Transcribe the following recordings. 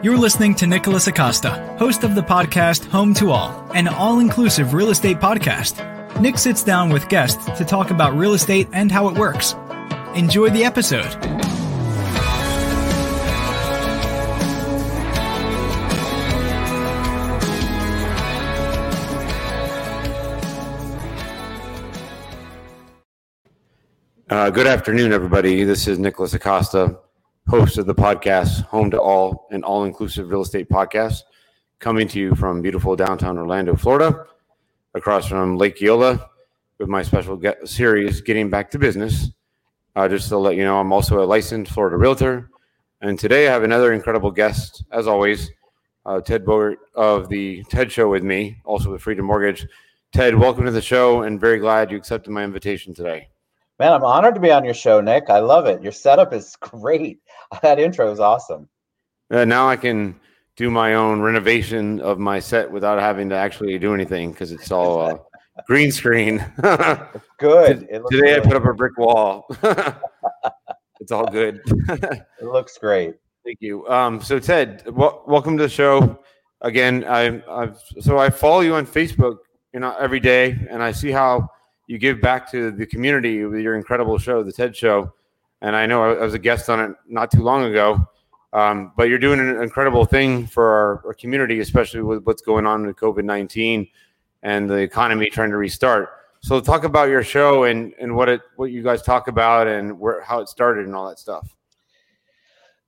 You're listening to Nicholas Acosta, host of the podcast Home to All, an all inclusive real estate podcast. Nick sits down with guests to talk about real estate and how it works. Enjoy the episode. Uh, good afternoon, everybody. This is Nicholas Acosta, host of the podcast Home to All, an all inclusive real estate podcast, coming to you from beautiful downtown Orlando, Florida, across from Lake Eola, with my special series, Getting Back to Business. Uh, just to let you know, I'm also a licensed Florida realtor. And today I have another incredible guest, as always, uh, Ted Bogert of the TED Show with me, also with Freedom Mortgage. Ted, welcome to the show and very glad you accepted my invitation today. Man, I'm honored to be on your show, Nick. I love it. Your setup is great. That intro is awesome. Uh, now I can do my own renovation of my set without having to actually do anything because it's all uh, green screen. Good. Today I put up a brick wall. it's all good. It looks great. Thank you. Um, so Ted, w- welcome to the show again. I, I've so I follow you on Facebook, you know, every day, and I see how you give back to the community with your incredible show, the TED Show. And I know I, was a guest on it not too long ago. Um, but you're doing an incredible thing for our, our community, especially with what's going on with COVID 19 and the economy trying to restart. So, talk about your show and, and what it what you guys talk about and where how it started and all that stuff.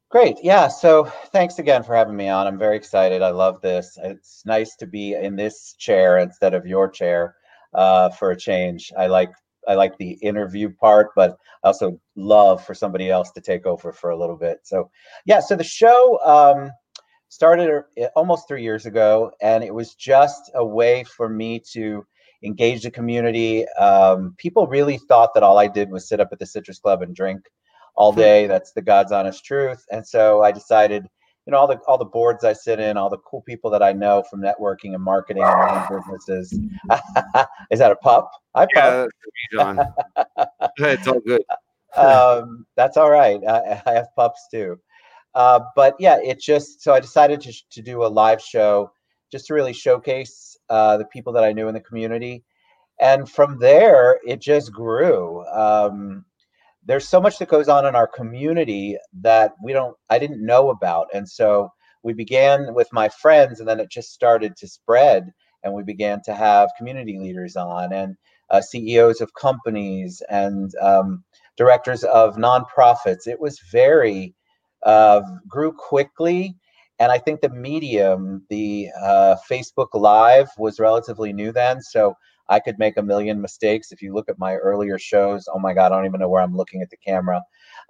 Great. Yeah. So thanks again for having me on. I'm very excited. I love this. It's nice to be in this chair instead of your chair uh, for a change. I like I like the interview part, but I also love for somebody else to take over for a little bit. So yeah. So the show um, started uh, almost three years ago, and it was just a way for me to engage the community. Um, people really thought that all I did was sit up at the Citrus Club and drink all day. That's the God's honest truth. And so I decided, you know, all the all the boards I sit in, all the cool people that I know from networking and marketing and businesses. Is that a pup? Yeah, pup. John. it's all good. um, that's all right. I, I have pups too. Uh, but yeah, it just so I decided to, to do a live show just to really showcase uh, the people that I knew in the community. And from there, it just grew. Um, there's so much that goes on in our community that we don't, I didn't know about. And so we began with my friends, and then it just started to spread. And we began to have community leaders on and uh, CEOs of companies and um, directors of nonprofits. It was very uh, grew quickly, and I think the medium, the uh, Facebook Live, was relatively new then. So I could make a million mistakes. If you look at my earlier shows, oh my God, I don't even know where I'm looking at the camera.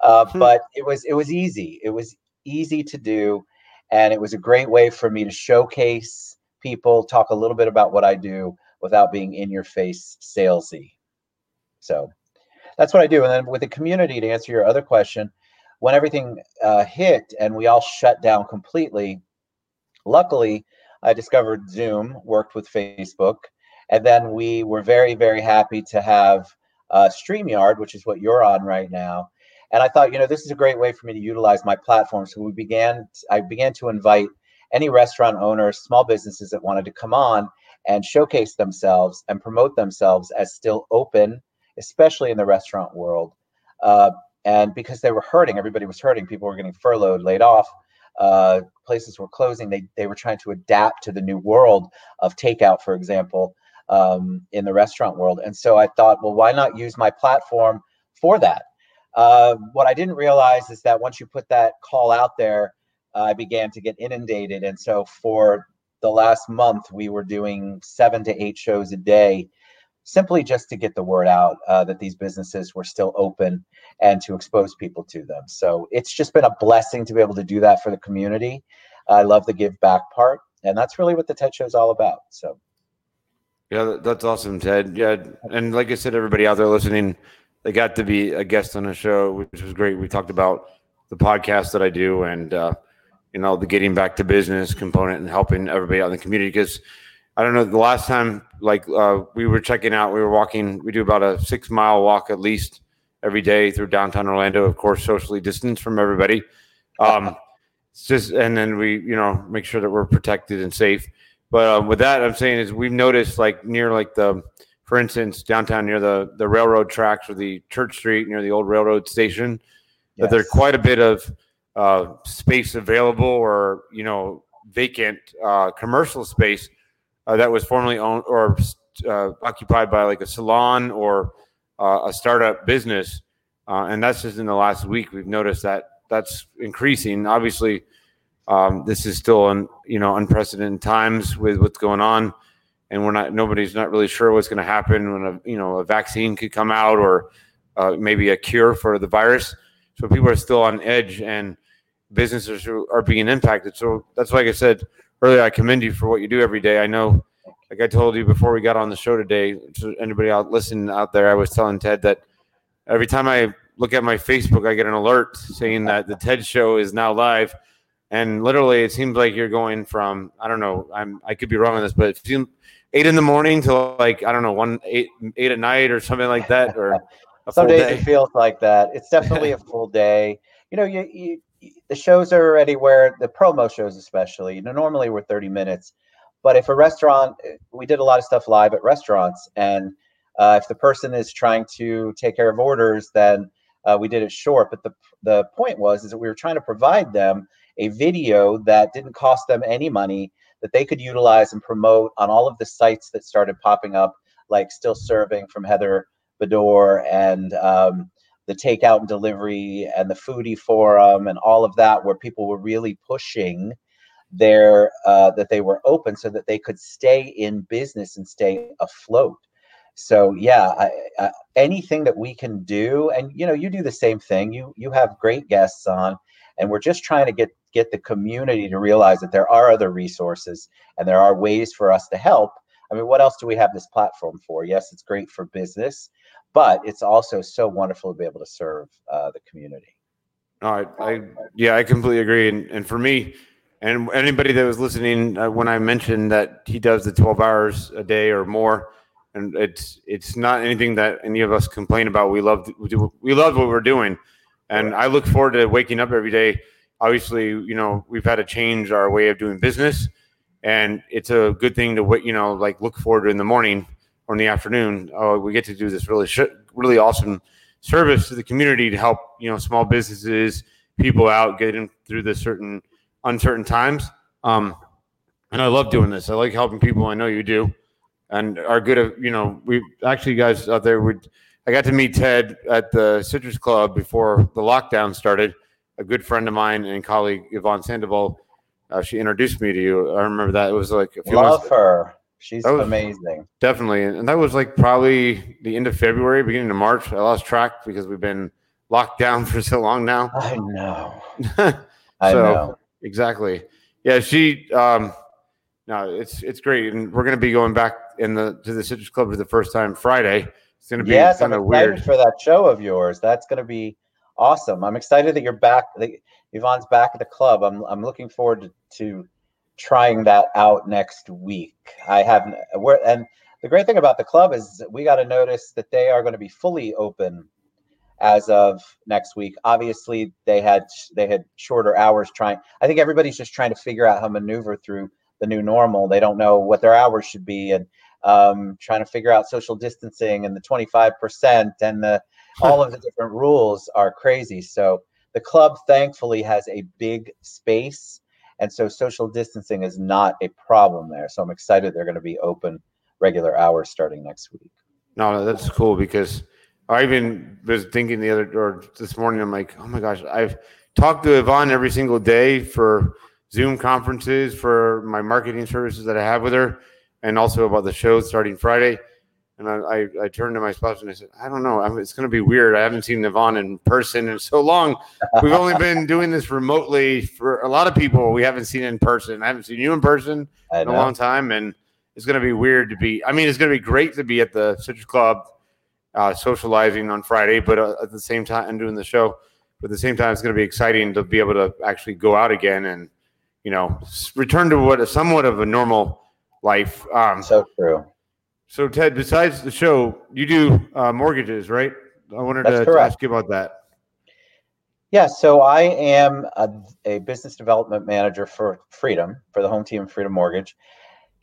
Uh, Hmm. but it was it was easy. It was easy to do, and it was a great way for me to showcase people, talk a little bit about what I do without being in your face salesy. So that's what I do. And then with the community, to answer your other question, when everything uh, hit and we all shut down completely, luckily I discovered Zoom, worked with Facebook, and then we were very, very happy to have uh, StreamYard, which is what you're on right now. And I thought, you know, this is a great way for me to utilize my platform. So we began, I began to invite any restaurant owners, small businesses that wanted to come on and showcase themselves and promote themselves as still open, especially in the restaurant world. Uh, and because they were hurting, everybody was hurting. People were getting furloughed, laid off. Uh, places were closing. They they were trying to adapt to the new world of takeout, for example, um, in the restaurant world. And so I thought, well, why not use my platform for that? Uh, what I didn't realize is that once you put that call out there, I began to get inundated. And so for the last month, we were doing seven to eight shows a day, simply just to get the word out uh, that these businesses were still open and to expose people to them. So it's just been a blessing to be able to do that for the community. I love the give back part. And that's really what the TED Show is all about. So Yeah, that's awesome, Ted. Yeah, and like I said, everybody out there listening, they got to be a guest on the show, which was great. We talked about the podcast that I do, and uh, you know the getting back to business component and helping everybody out in the community. Because I don't know, the last time like uh, we were checking out, we were walking. We do about a six mile walk at least every day through downtown Orlando. Of course, socially distanced from everybody. Um, just and then we you know make sure that we're protected and safe. But um, with that, I'm saying is we've noticed like near like the, for instance, downtown near the the railroad tracks or the Church Street near the old railroad station, yes. that there's quite a bit of uh, space available or you know vacant uh, commercial space uh, that was formerly owned or uh, occupied by like a salon or uh, a startup business, uh, and that's just in the last week we've noticed that that's increasing. Obviously, um, this is still you know unprecedented times with what's going on, and we're not nobody's not really sure what's going to happen when a you know a vaccine could come out or uh, maybe a cure for the virus. So people are still on edge, and businesses are being impacted. So that's like I said earlier. I commend you for what you do every day. I know, like I told you before we got on the show today. To anybody out listening out there, I was telling Ted that every time I look at my Facebook, I get an alert saying that the TED Show is now live. And literally, it seems like you're going from I don't know. I'm I could be wrong on this, but it seems eight in the morning to like I don't know one eight eight at night or something like that. Or some days day. it feels like that. It's definitely a full day. You know, you, you the shows are already where the promo shows, especially, you know, normally we're 30 minutes. But if a restaurant, we did a lot of stuff live at restaurants, and uh, if the person is trying to take care of orders, then uh, we did it short. But the the point was is that we were trying to provide them a video that didn't cost them any money that they could utilize and promote on all of the sites that started popping up, like Still Serving from Heather Bedore and um, the takeout and delivery and the foodie forum and all of that where people were really pushing their uh, that they were open so that they could stay in business and stay afloat. So yeah I, I, anything that we can do and you know you do the same thing. You you have great guests on and we're just trying to get get the community to realize that there are other resources and there are ways for us to help i mean what else do we have this platform for yes it's great for business but it's also so wonderful to be able to serve uh, the community. All right, I yeah, I completely agree. And, and for me, and anybody that was listening uh, when I mentioned that he does the twelve hours a day or more, and it's it's not anything that any of us complain about. We love we love what we're doing, and I look forward to waking up every day. Obviously, you know we've had to change our way of doing business, and it's a good thing to you know like look forward to in the morning or in the afternoon, oh, we get to do this really sh- really awesome service to the community to help you know small businesses, people out getting through the certain uncertain times. Um, and I love doing this. I like helping people. I know you do, and are good at you know we actually guys out there would. I got to meet Ted at the Citrus Club before the lockdown started. A good friend of mine and colleague Yvonne Sandoval, uh, she introduced me to you. I remember that it was like a few love months, her. She's amazing. Definitely. And that was like probably the end of February, beginning of March. I lost track because we've been locked down for so long now. I know. so, I know. Exactly. Yeah, she um no, it's it's great. And we're gonna be going back in the to the Citrus Club for the first time Friday. It's gonna be yes, kind of weird for that show of yours. That's gonna be awesome. I'm excited that you're back. That Yvonne's back at the club. I'm I'm looking forward to, to trying that out next week. I haven't. We're, and the great thing about the club is we got to notice that they are going to be fully open as of next week. Obviously, they had they had shorter hours trying. I think everybody's just trying to figure out how to maneuver through the new normal. They don't know what their hours should be and um, trying to figure out social distancing and the 25% and the all of the different rules are crazy. So the club thankfully has a big space and so social distancing is not a problem there. So I'm excited they're going to be open regular hours starting next week. No, that's cool because I even was thinking the other or this morning. I'm like, oh my gosh, I've talked to Yvonne every single day for Zoom conferences for my marketing services that I have with her, and also about the show starting Friday. And I, I, I, turned to my spouse and I said, I don't know. I mean, it's going to be weird. I haven't seen Yvonne in person in so long. We've only been doing this remotely for a lot of people. We haven't seen in person. I haven't seen you in person in a long time. And it's going to be weird to be, I mean, it's going to be great to be at the Citrus Club uh, socializing on Friday, but uh, at the same time, and doing the show. But at the same time, it's going to be exciting to be able to actually go out again and, you know, return to what is somewhat of a normal life. Um, so true so, Ted, besides the show, you do uh, mortgages, right? I wanted to, to, ask you about that. Yeah, so I am a, a, business development manager for Freedom, for the home team Freedom Mortgage.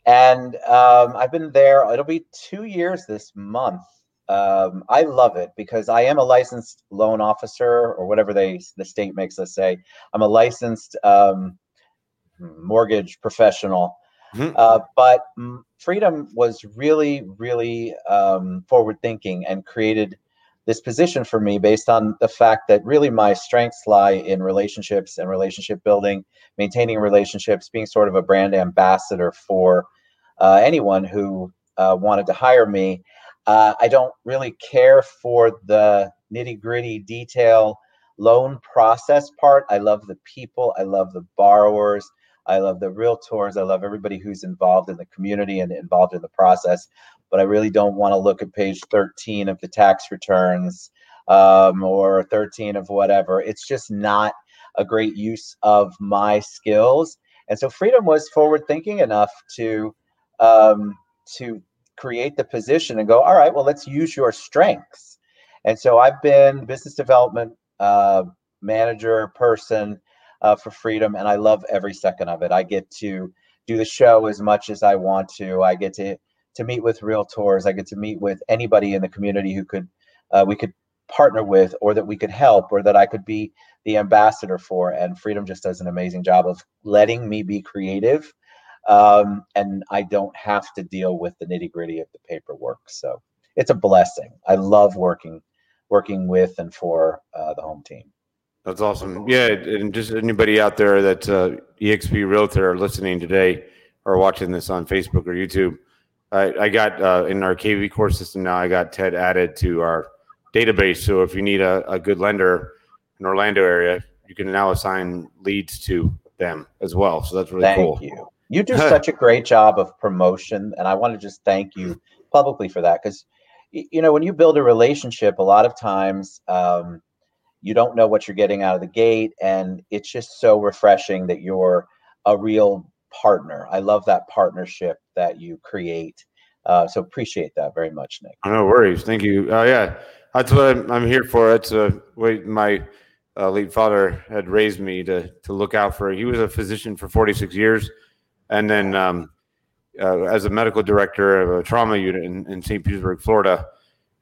And um, I've been there, it'll be two years this month. Um, I love it because I am a licensed loan officer or whatever they the state makes us say. I'm a licensed um, mortgage professional. Mm-hmm. Uh, but Freedom was really, really um, forward thinking and created this position for me based on the fact that really my strengths lie in relationships and relationship building, maintaining relationships, being sort of a brand ambassador for uh, anyone who uh, wanted to hire me. Uh, I don't really care for the nitty gritty detail loan process part. I love the people, I love the borrowers, I love the realtors, I love everybody who's involved in the community and involved in the process but I really don't want to look at page 13 of the tax returns um, or 13 of whatever. It's just not a great use of my skills. And so Freedom was forward thinking enough to um, to create the position and go, all right, well, let's use your strengths. And so I've been business development uh, manager person uh, for Freedom, and I love every second of it. I get to do the show as much as I want to. I get to to meet with realtors. I get to meet with anybody in the community who could uh, we could partner with, or that we could help, or that I could be the ambassador for. And Freedom just does an amazing job of letting me be creative, um, and I don't have to deal with the nitty gritty of the paperwork. So it's a blessing. I love working working with and for uh, the home team. That's awesome. Yeah, and just anybody out there that uh, EXP Realtor listening today or watching this on Facebook or YouTube, I, I got uh, in our kvCORE system now. I got TED added to our database. So if you need a, a good lender in Orlando area, you can now assign leads to them as well. So that's really thank cool. Thank you. You do such a great job of promotion, and I want to just thank you publicly for that because you know when you build a relationship, a lot of times um, you don't know what you're getting out of the gate, and it's just so refreshing that you're a real partner. I love that partnership that you create. Uh, so appreciate that very much, Nick. No worries. Thank you. Uh, yeah, that's what I'm, I'm here for. That's uh, what my uh, late father had raised me to to look out for. He was a physician for 46 years, and then um, uh, as a medical director of a trauma unit in, in St. Petersburg, Florida,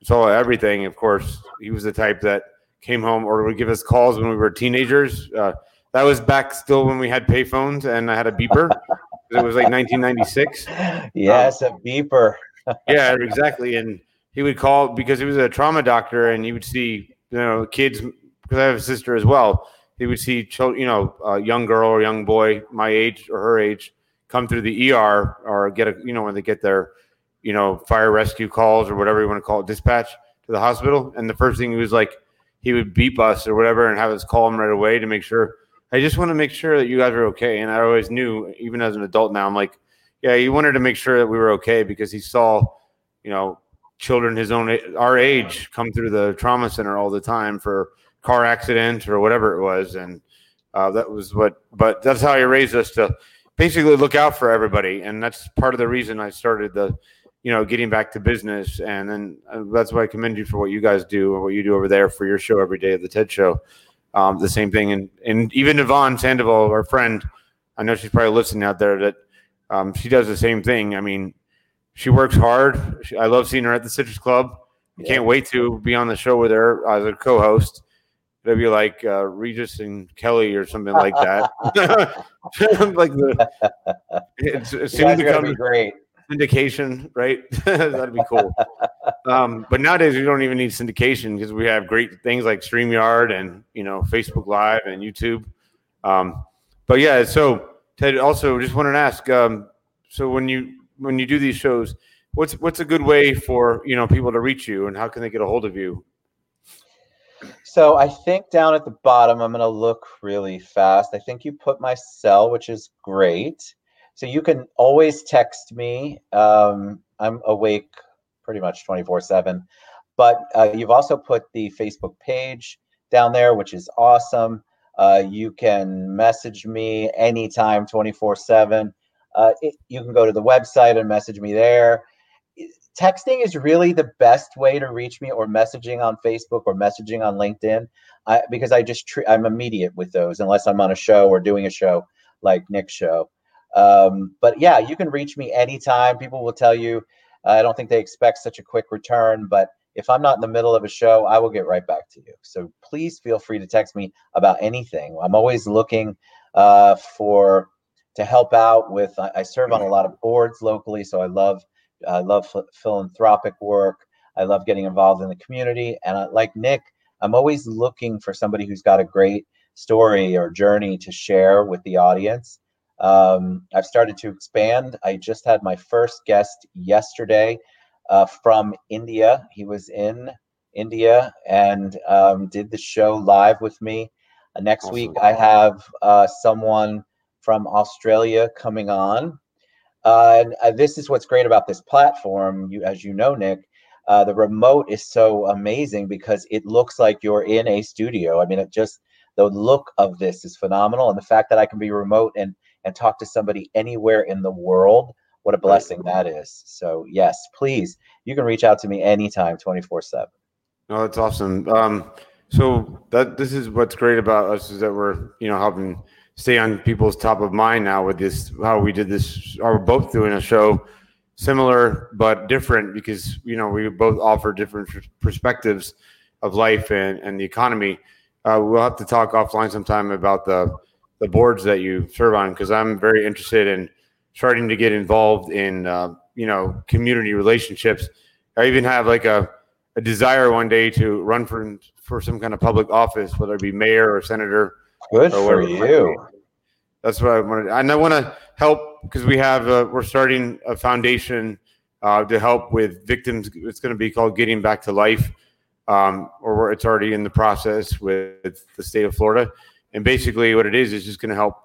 saw everything. Of course, he was the type that came home or would give us calls when we were teenagers. Uh, that was back still when we had payphones and I had a beeper. it was like 1996. Yes, um, a beeper. yeah, exactly. And he would call because he was a trauma doctor, and he would see you know kids because I have a sister as well. He would see children, you know, a young girl or young boy my age or her age come through the ER or get a you know when they get their you know fire rescue calls or whatever you want to call it dispatch to the hospital, and the first thing he was like he would beep us or whatever and have us call him right away to make sure I just want to make sure that you guys are okay. And I always knew, even as an adult now, I'm like, yeah, he wanted to make sure that we were okay because he saw, you know, children his own our age come through the trauma center all the time for car accidents or whatever it was, and uh, that was what. But that's how he raised us to basically look out for everybody, and that's part of the reason I started the, you know, getting back to business, and then uh, that's why I commend you for what you guys do or what you do over there for your show every day at the TED Show um, the same thing. And and even Yvonne Sandoval, our friend, I know she's probably listening out there. That um, she does the same thing. I mean, she works hard. She, I love seeing her at the Citrus Club. I yeah. can't wait to be on the show with her as a co-host. It'll be like uh, Regis and Kelly or something like that. like the, it's, it's soon to come. Great syndication, right? That'd be cool. um, but nowadays we don't even need syndication because we have great things like StreamYard and you know Facebook Live and YouTube. Um, but yeah, so Ted, also just wanted to ask. Um, so when you when you do these shows, what's what's a good way for you know people to reach you, and how can they get a hold of you? So I think down at the bottom, I'm going to look really fast. I think you put my cell, which is great. So you can always text me. Um, I'm awake pretty much 24 7. But uh, you've also put the Facebook page down there, which is awesome. Uh, you can message me anytime 24 7. Uh, you can go to the website and message me there. texting is really the best way to reach me or messaging on facebook or messaging on linkedin I, because i just tre- i'm immediate with those unless i'm on a show or doing a show like nick's show um, but yeah you can reach me anytime people will tell you i don't think they expect such a quick return but if i'm not in the middle of a show i will get right back to you so please feel free to text me about anything i'm always looking uh, for to help out with I, I serve on a lot of boards locally so i love I love philanthropic work. I love getting involved in the community. And I, like Nick, I'm always looking for somebody who's got a great story or journey to share with the audience. Um, I've started to expand. I just had my first guest yesterday uh, from India. He was in India and um, did the show live with me. Uh, next awesome. week, I have uh, someone from Australia coming on. Uh, and uh, this is what's great about this platform. You, as you know, Nick, uh, the remote is so amazing because it looks like you're in a studio. I mean, it just the look of this is phenomenal, and the fact that I can be remote and and talk to somebody anywhere in the world. What a blessing that is. So yes, please, you can reach out to me anytime, twenty four seven. No, that's awesome. Um, so that this is what's great about us is that we're you know helping stay on people's top of mind now with this how we did this are both doing a show similar but different because you know we both offer different perspectives of life and, and the economy uh, we'll have to talk offline sometime about the the boards that you serve on because i'm very interested in starting to get involved in uh, you know community relationships i even have like a, a desire one day to run for for some kind of public office whether it be mayor or senator Good for you. That's what I wanted, and I want to help because we have a, we're starting a foundation uh, to help with victims. It's going to be called Getting Back to Life, um, or it's already in the process with the state of Florida. And basically, what it is is just going to help,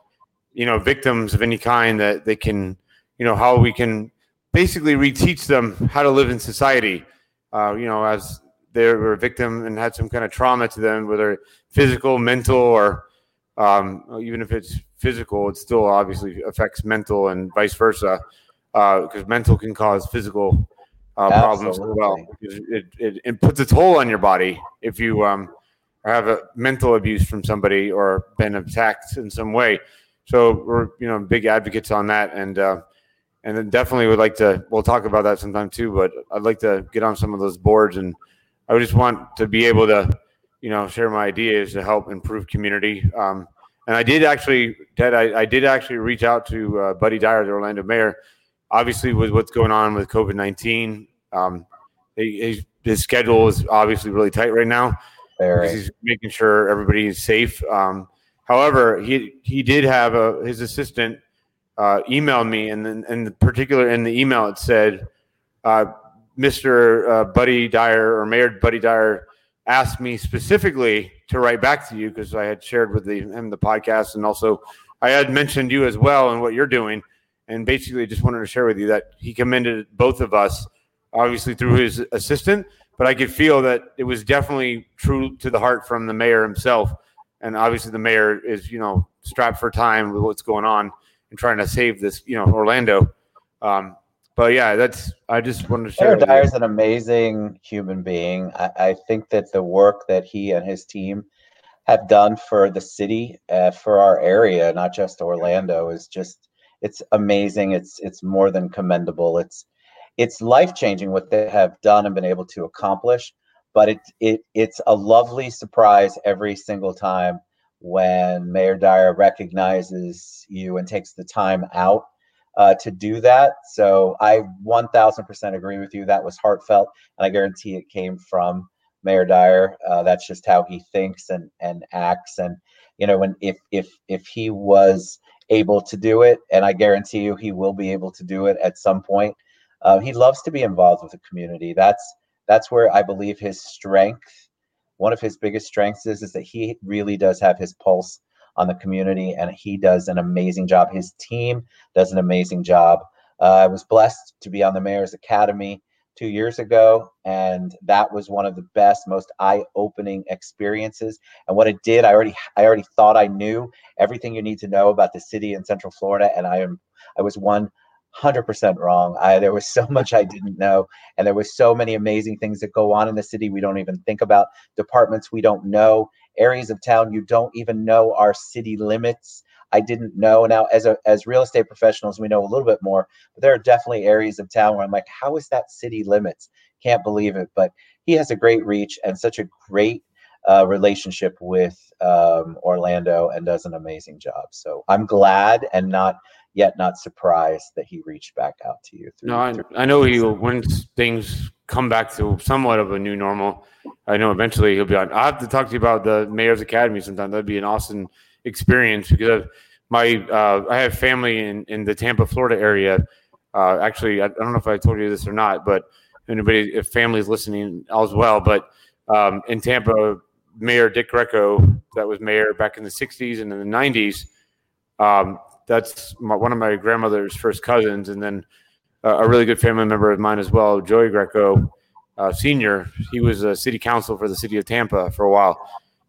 you know, victims of any kind that they can, you know, how we can basically reteach them how to live in society. Uh, you know, as they were a victim and had some kind of trauma to them, whether physical, mental, or um, even if it's physical, it still obviously affects mental and vice versa, because uh, mental can cause physical uh, problems as well. It, it, it, puts a toll on your body if you um, have a mental abuse from somebody or been attacked in some way. So we're you know big advocates on that, and uh, and then definitely would like to. We'll talk about that sometime too. But I'd like to get on some of those boards, and I just want to be able to you know, share my ideas to help improve community. Um, and I did actually, Ted, I, I did actually reach out to uh, Buddy Dyer, the Orlando mayor. Obviously, with what's going on with COVID nineteen, um, his, schedule is obviously really tight right now. He's making sure everybody is safe. Um, however, he he did have a, his assistant uh, email me, and then in particular in the email it said, uh, "Mr. Uh, Buddy Dyer or Mayor Buddy Dyer." asked me specifically to write back to you because I had shared with the, him the podcast and also I had mentioned you as well and what you're doing. And basically, just wanted to share with you that he commended both of us, obviously through his assistant, but I could feel that it was definitely true to the heart from the mayor himself. And obviously, the mayor is, you know, strapped for time with what's going on and trying to save this, you know, Orlando. Um, but yeah, that's I just wanted to share. Dyer is an amazing human being. I, I, think that the work that he and his team have done for the city, uh, for our area, not just Orlando, is just it's amazing. It's it's more than commendable. It's it's life changing what they have done and been able to accomplish. But it it it's a lovely surprise every single time when Mayor Dyer recognizes you and takes the time out uh, to do that. So I 1000% agree with you. That was heartfelt, and I guarantee it came from Mayor Dyer. Uh, that's just how he thinks and and acts. And you know, when if if if he was able to do it, and I guarantee you he will be able to do it at some point. Uh, he loves to be involved with the community. That's that's where I believe his strength. One of his biggest strengths is is that he really does have his pulse on the community, and he does an amazing job. His team does an amazing job. Uh, I was blessed to be on the Mayor's Academy two years ago, and that was one of the best, most eye-opening experiences. And what it did, I already, I already thought I knew everything you need to know about the city in Central Florida, and I am, I was one 100% wrong. I, there was so much I didn't know, and there was so many amazing things that go on in the city we don't even think about. Departments we don't know, areas of town you don't even know our city limits. I didn't know. Now, as a, as real estate professionals, we know a little bit more, but there are definitely areas of town where I'm like, how is that city limits? Can't believe it. But he has a great reach and such a great uh, relationship with um, Orlando and does an amazing job. So I'm glad and not yet not surprised that he reached back out to you. Through, no, I, I know he once things come back to somewhat of a new normal. I know eventually he'll be on. I have to talk to you about the Mayor's Academy sometime. That'd be an awesome experience because my uh, I have family in in the Tampa, Florida area. Uh, actually, I, I, don't know if I told you this or not, but anybody, if families listening as well, but um, in Tampa, Mayor Dick Greco, that was mayor back in the '60s and in the '90s. Um, that's my, one of my grandmother's first cousins, and then uh, a really good family member of mine as well, Joey Greco, uh, senior. He was a city council for the city of Tampa for a while.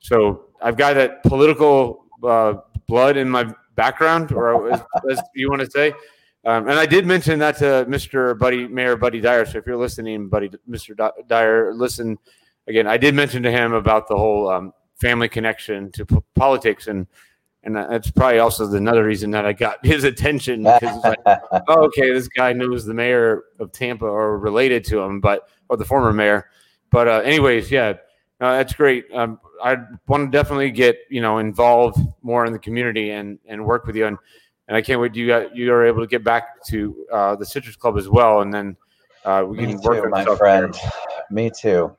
So I've got that political uh, blood in my background, or as, as you want to say. Um, and I did mention that to Mr. Buddy Mayor Buddy Dyer. So if you're listening, Buddy Mr. Dyer, listen again. I did mention to him about the whole um, family connection to p- politics, and and that's probably also another reason that I got his attention because it's like, oh, okay, this guy knows the mayor of Tampa or related to him, but or the former mayor. But uh, anyways, yeah, uh, that's great. Um, I want to definitely get you know involved more in the community and and work with you and and I can't wait you got you are able to get back to uh, the Citrus Club as well, and then uh, we Me can work too, on my friend. Me too.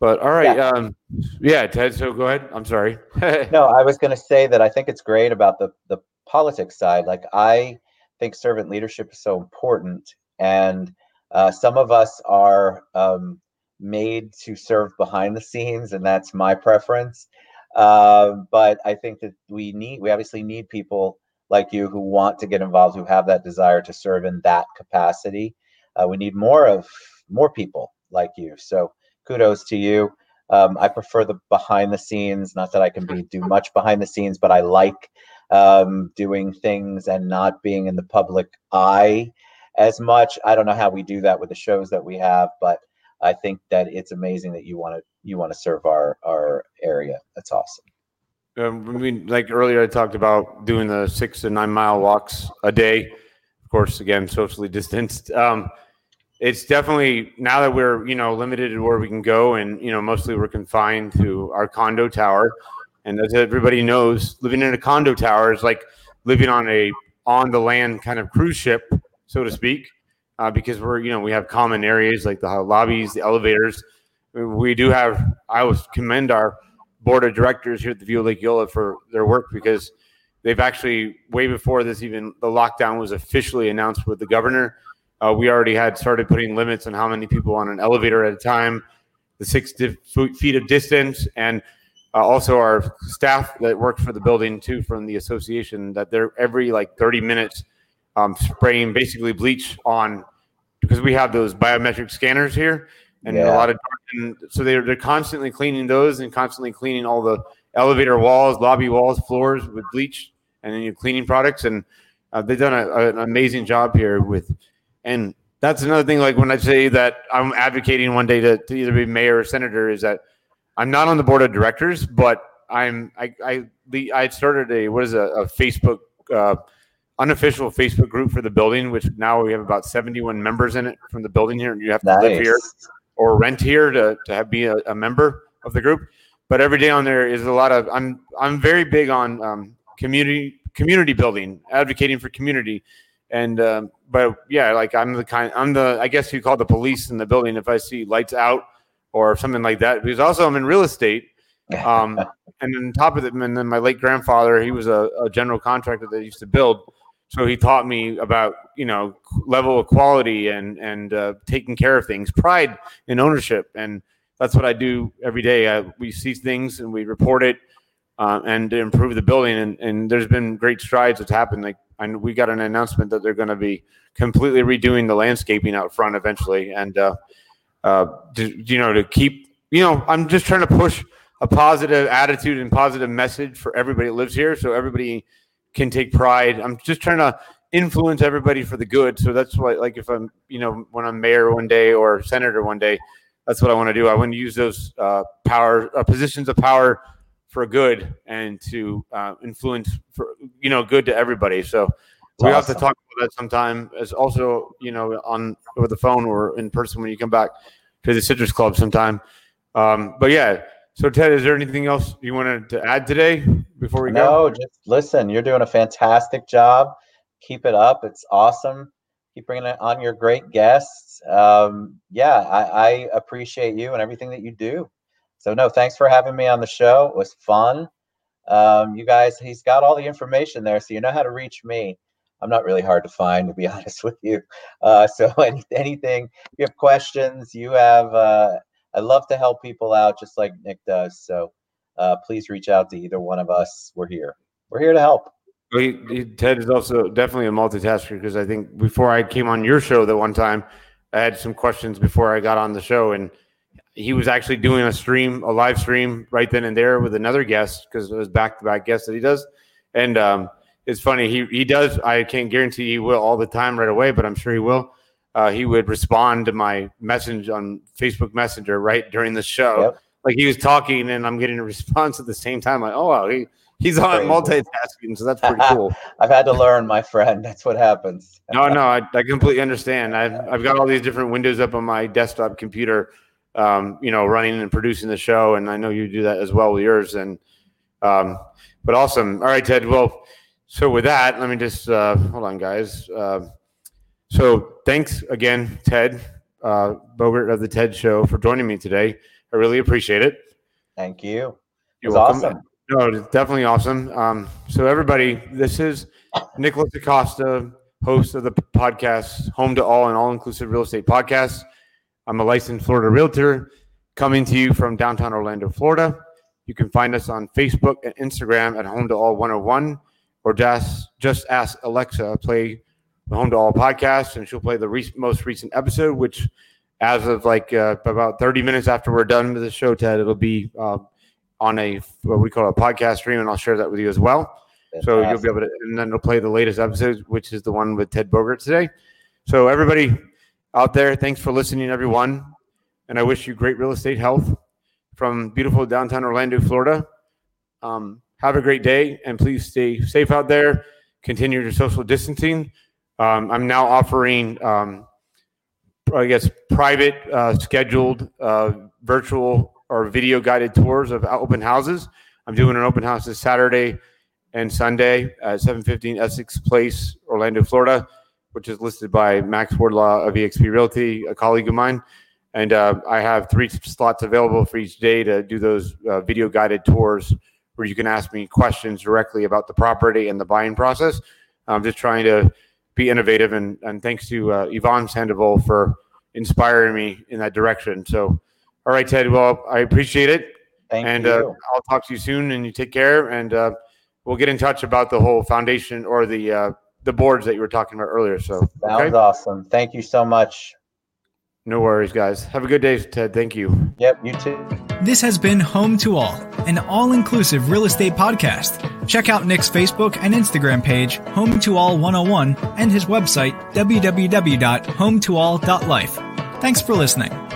But all right, yeah. Um, yeah, Ted. So go ahead. I'm sorry. no, I was going to say that I think it's great about the the politics side. Like I think servant leadership is so important, and uh, some of us are um, made to serve behind the scenes, and that's my preference. Uh, but I think that we need we obviously need people like you who want to get involved, who have that desire to serve in that capacity. Uh, we need more of more people like you. So kudos to you. Um, I prefer the behind the scenes. Not that I can be do much behind the scenes, but I like um, doing things and not being in the public eye as much. I don't know how we do that with the shows that we have, but I think that it's amazing that you want to you want to serve our our area. That's awesome. Um, I mean, like earlier, I talked about doing the six to nine mile walks a day. Of course, again, socially distanced. Um, it's definitely now that we're you know limited to where we can go, and you know mostly we're confined to our condo tower. And as everybody knows, living in a condo tower is like living on a on the land kind of cruise ship, so to speak, uh, because we're you know we have common areas like the lobbies, the elevators. We do have. I would commend our board of directors here at the View of Lake Eola for their work because they've actually way before this even the lockdown was officially announced with the governor. Uh, we already had started putting limits on how many people on an elevator at a time, the six feet of distance, and uh, also our staff that work for the building too from the association that they're every like 30 minutes um, spraying basically bleach on because we have those biometric scanners here and yeah. a lot of and so they're they're constantly cleaning those and constantly cleaning all the elevator walls, lobby walls, floors with bleach and then your cleaning products and uh, they've done a, a, an amazing job here with and that's another thing like when I say that I'm advocating one day to, to either be mayor or senator is that I'm not on the board of directors, but I'm I I I started a what is a, a Facebook uh, unofficial Facebook group for the building, which now we have about 71 members in it from the building here, and you have to nice. live here or rent here to, to have, be a, a, member of the group. But every day on there is a lot of I'm I'm very big on um, community community building, advocating for community, and um, but yeah, like I'm the kind I'm the I guess you call the police in the building if I see lights out or something like that. Because also I'm in real estate. Um, and on top of it, and then my late grandfather, he was a, a general contractor that used to build so he taught me about you know level of quality and and uh, taking care of things, pride in ownership, and that's what I do every day. I, we see things and we report it, uh, and improve the building. And, and there's been great strides that's happened. Like and we got an announcement that they're going to be completely redoing the landscaping out front eventually, and uh, uh, to, you know to keep you know I'm just trying to push a positive attitude and positive message for everybody that lives here, so everybody can take pride. I'm just trying to influence everybody for the good. So that's why, like, if I'm, you know, when I'm mayor one day or senator one day, that's what I want to do. I want to use those uh, power uh, positions of power for good and to uh, influence for you know good to everybody. So That's we have to talk about that sometime. As also you know on over the phone or in person when you come back to the Citrus Club sometime. Um, but yeah. So Ted, is there anything else you wanted to add today before we go? No, just listen. You're doing a fantastic job. Keep it up. It's awesome. Keep bringing it on your great guests. Um, yeah, I, I appreciate you and everything that you do. So no, thanks for having me on the show. It was fun. Um, you guys, he's got all the information there, so you know how to reach me. I'm not really hard to find, to be honest with you. Uh, so any, anything, you have questions, you have. Uh, I love to help people out, just like Nick does. So uh, please reach out to either one of us. We're here. We're here to help. He, he, Ted is also definitely a multitasker because I think before I came on your show that one time, I had some questions before I got on the show, and he was actually doing a stream, a live stream right then and there with another guest because it was back to back guests that he does. And um, it's funny, he, he does, I can't guarantee he will all the time right away, but I'm sure he will. Uh, he would respond to my message on Facebook Messenger right during the show. Yep. Like he was talking and I'm getting a response at the same time. Like, oh, wow, he, he's on multitasking. So that's pretty cool. I've had to learn, my friend. That's what happens. No, no, I, I completely understand. I've, I've got all these different windows up on my desktop computer, um, you know, running and producing the show, and I know you do that as well with yours. And um, but awesome. All right, Ted. Well, so with that, let me just uh, hold on, guys. Uh, so thanks again, Ted uh, Bogert of the TED Show, for joining me today. I really appreciate it. Thank you. You're was welcome. awesome. No, it's definitely awesome. Um, so everybody, this is Nicholas Acosta, host of the podcast Home to All and All Inclusive Real Estate Podcast. I'm a licensed Florida realtor coming to you from downtown Orlando, Florida. You can find us on Facebook and Instagram at Home to All 101 or just just ask Alexa to play the Home to All podcast and she'll play the re- most recent episode, which as of like uh, about 30 minutes after we're done with the show, Ted, it'll be uh, on a what we call a podcast stream, and I'll share that with you as well. So you'll be able to, and then it'll play the latest episode, which is the one with Ted Bogert today. So everybody out there, thanks for listening, everyone, and I wish you great real estate health from beautiful downtown Orlando, Florida. Um, have a great day, and please stay safe out there. Continue your social distancing. Um, I'm now offering, um, I guess, private, uh, scheduled, uh, virtual or video guided tours of open houses. I'm doing an open house this Saturday and Sunday at 715 Essex Place, Orlando, Florida, which is listed by Max Wardlaw of EXP Realty, a colleague of mine. And uh, I have three slots available for each day to do those uh, video guided tours where you can ask me questions directly about the property and the buying process. I'm just trying to be innovative, and, and thanks to uh, Yvonne Sandoval for inspiring me in that direction. So, all right, Ted. Well, I appreciate it, Thank and you. uh, I'll talk to you soon. And you take care, and uh, we'll get in touch about the whole foundation or the uh, the boards that you were talking about earlier. So, Sounds okay, awesome. Thank you so much. no worries, guys. Have a good day, Ted. Thank you. Yep, you too. This has been Home to All, an all inclusive real estate podcast. Check out Nick's Facebook and Instagram page, Home to All 101, and his website, www.hometoall.life. Thanks for listening.